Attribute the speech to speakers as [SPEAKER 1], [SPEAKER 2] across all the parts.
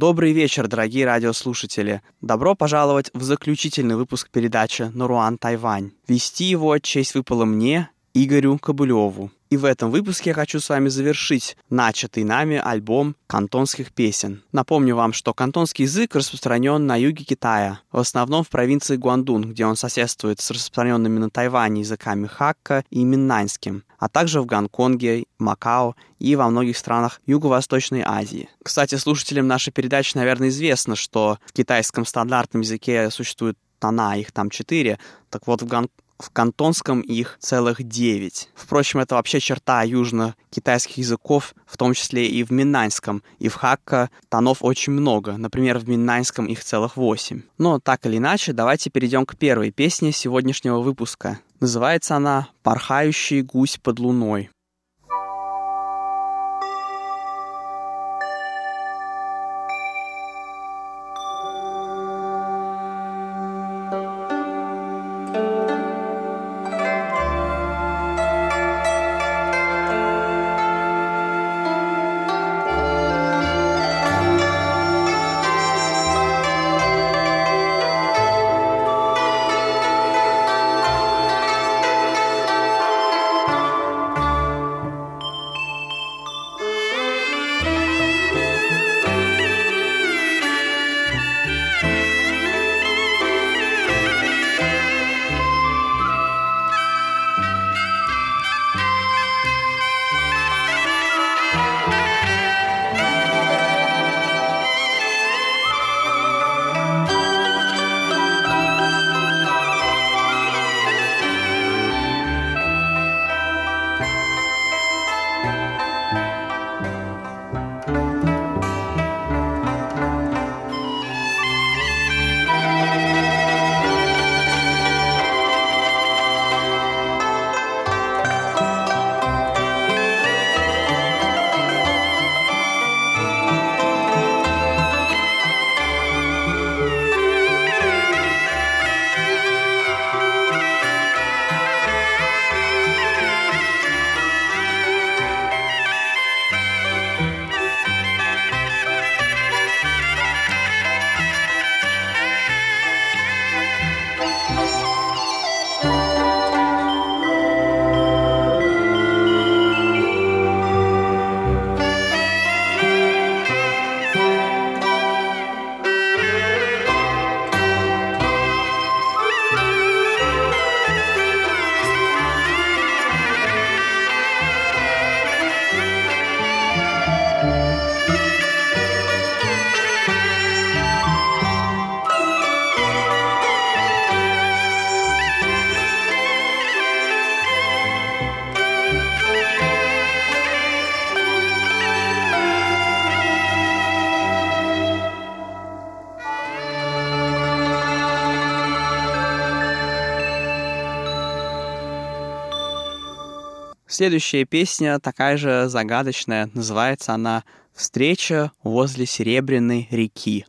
[SPEAKER 1] Добрый вечер, дорогие радиослушатели. Добро пожаловать в заключительный выпуск передачи «Наруан Тайвань». Вести его честь выпала мне, Игорю Кобылеву. И в этом выпуске я хочу с вами завершить начатый нами альбом кантонских песен. Напомню вам, что кантонский язык распространен на юге Китая, в основном в провинции Гуандун, где он соседствует с распространенными на Тайване языками хакка и миннаньским, а также в Гонконге, Макао и во многих странах Юго-Восточной Азии. Кстати, слушателям нашей передачи, наверное, известно, что в китайском стандартном языке существует тона, их там четыре. Так вот, в, Гон в кантонском их целых девять. Впрочем, это вообще черта южно-китайских языков, в том числе и в миннаньском, и в хакка тонов очень много, например, в миннаньском их целых восемь. Но так или иначе, давайте перейдем к первой песне сегодняшнего выпуска. Называется она «Порхающий гусь под луной». Следующая песня такая же загадочная. Называется она «Встреча возле Серебряной реки».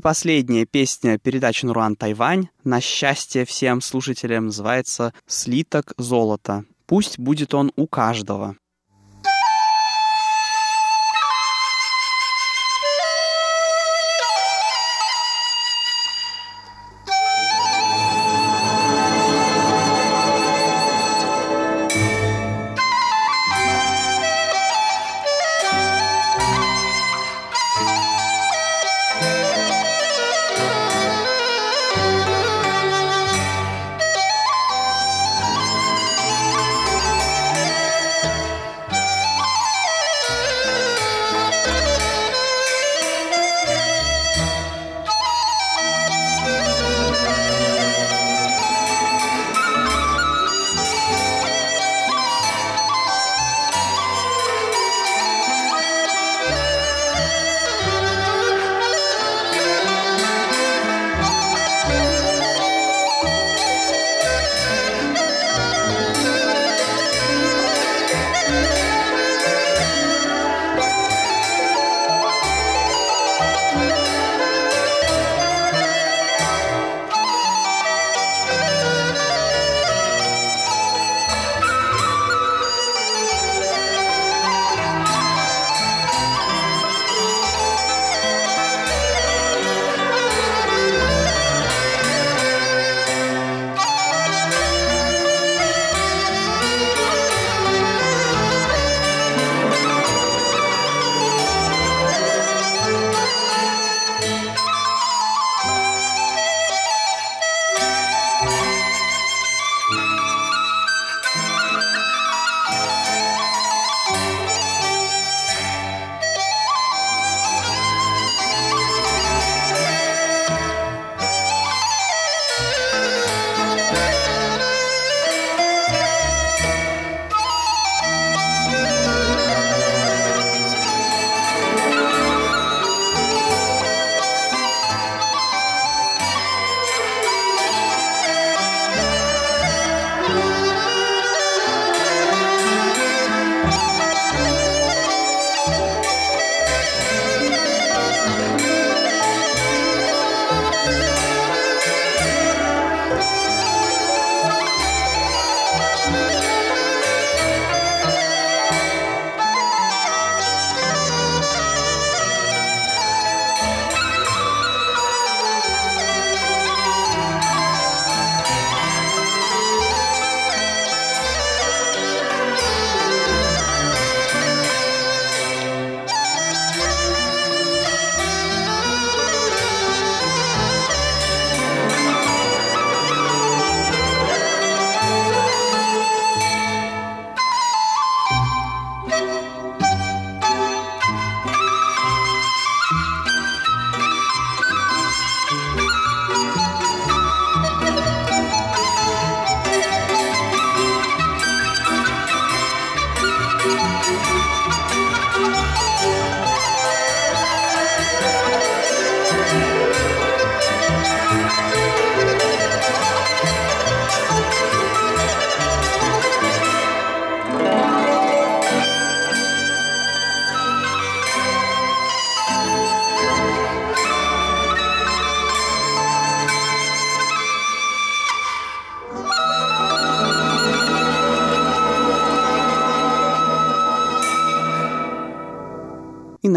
[SPEAKER 1] Последняя песня передачи Нуруан Тайвань на счастье всем слушателям называется «Слиток золота». Пусть будет он у каждого.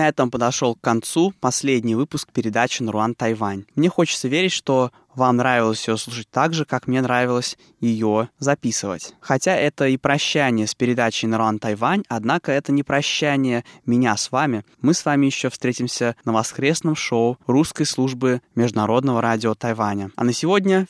[SPEAKER 1] На этом подошел к концу последний выпуск передачи «Наруан Тайвань». Мне хочется верить, что вам нравилось ее слушать так же, как мне нравилось ее записывать. Хотя это и прощание с передачей «Наруан Тайвань», однако это не прощание меня с вами. Мы с вами еще встретимся на воскресном шоу русской службы Международного радио Тайваня. А на сегодня